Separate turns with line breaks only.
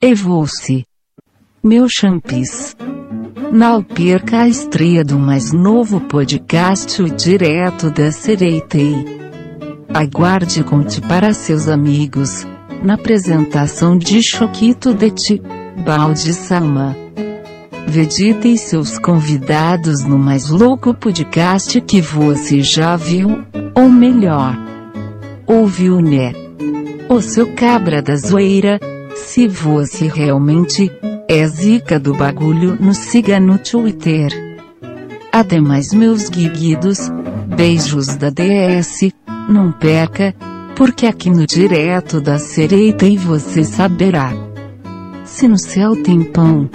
Evulse. Meu champis. Não perca a estreia do mais novo podcast Direto da Sereitei. Aguarde conte para seus amigos, na apresentação de Choquito de Ti, Balde Sama. Vegeta e seus convidados no mais louco podcast que você já viu, ou melhor, ouviu né? O seu cabra da zoeira, se você realmente é zica do bagulho, nos siga no Twitter. Ademais meus guiguidos, beijos da DS, não perca, porque aqui no Direto da Sereita e você saberá. Se no céu tem pão,